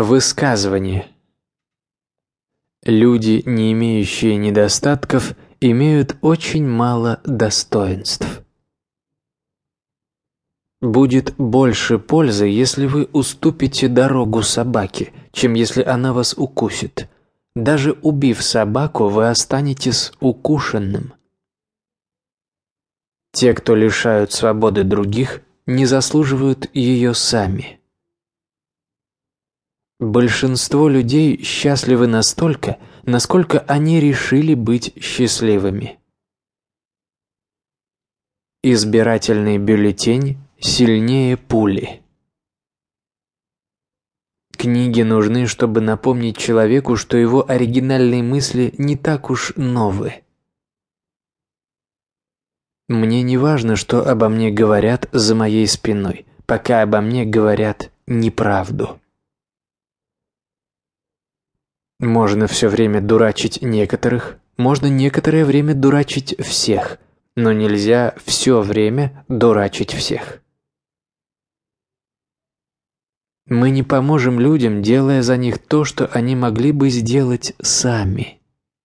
Высказывание. Люди, не имеющие недостатков, имеют очень мало достоинств. Будет больше пользы, если вы уступите дорогу собаке, чем если она вас укусит. Даже убив собаку, вы останетесь укушенным. Те, кто лишают свободы других, не заслуживают ее сами. Большинство людей счастливы настолько, насколько они решили быть счастливыми. Избирательный бюллетень сильнее пули. Книги нужны, чтобы напомнить человеку, что его оригинальные мысли не так уж новые. Мне не важно, что обо мне говорят за моей спиной, пока обо мне говорят неправду. Можно все время дурачить некоторых, можно некоторое время дурачить всех, но нельзя все время дурачить всех. Мы не поможем людям, делая за них то, что они могли бы сделать сами.